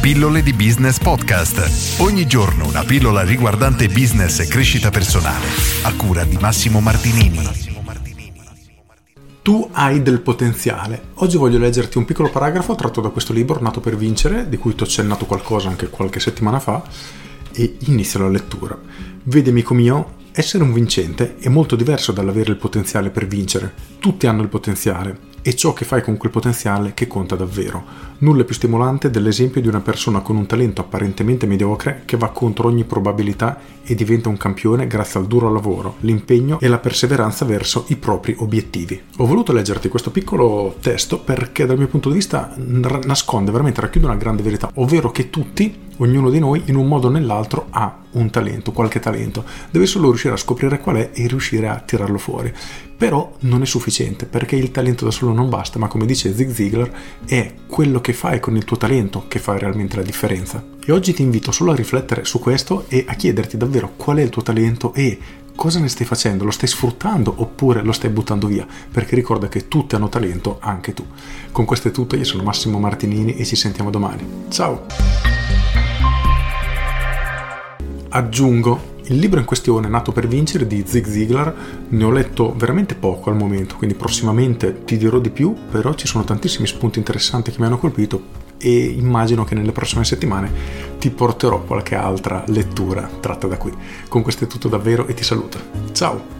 Pillole di Business Podcast. Ogni giorno una pillola riguardante business e crescita personale. A cura di Massimo Martinini. Tu hai del potenziale. Oggi voglio leggerti un piccolo paragrafo tratto da questo libro, Nato per vincere, di cui ti ho accennato qualcosa anche qualche settimana fa, e inizio la lettura. Vedi, amico mio, essere un vincente è molto diverso dall'avere il potenziale per vincere. Tutti hanno il potenziale, è ciò che fai con quel potenziale che conta davvero. Nulla è più stimolante dell'esempio di una persona con un talento apparentemente mediocre che va contro ogni probabilità e diventa un campione grazie al duro lavoro, l'impegno e la perseveranza verso i propri obiettivi. Ho voluto leggerti questo piccolo testo perché dal mio punto di vista nasconde veramente, racchiude una grande verità, ovvero che tutti ognuno di noi in un modo o nell'altro ha un talento, qualche talento, deve solo riuscire a scoprire qual è e riuscire a tirarlo fuori. Però non è sufficiente perché il talento da solo non basta, ma come dice Zig Ziglar è quello che fai con il tuo talento che fa realmente la differenza. E oggi ti invito solo a riflettere su questo e a chiederti davvero qual è il tuo talento e cosa ne stai facendo? Lo stai sfruttando oppure lo stai buttando via? Perché ricorda che tutti hanno talento, anche tu. Con questo è tutto, io sono Massimo Martinini e ci sentiamo domani. Ciao! Aggiungo, il libro in questione, Nato per vincere, di Zig Ziglar, ne ho letto veramente poco al momento, quindi prossimamente ti dirò di più, però ci sono tantissimi spunti interessanti che mi hanno colpito e immagino che nelle prossime settimane ti porterò qualche altra lettura tratta da qui. Con questo è tutto davvero e ti saluto. Ciao!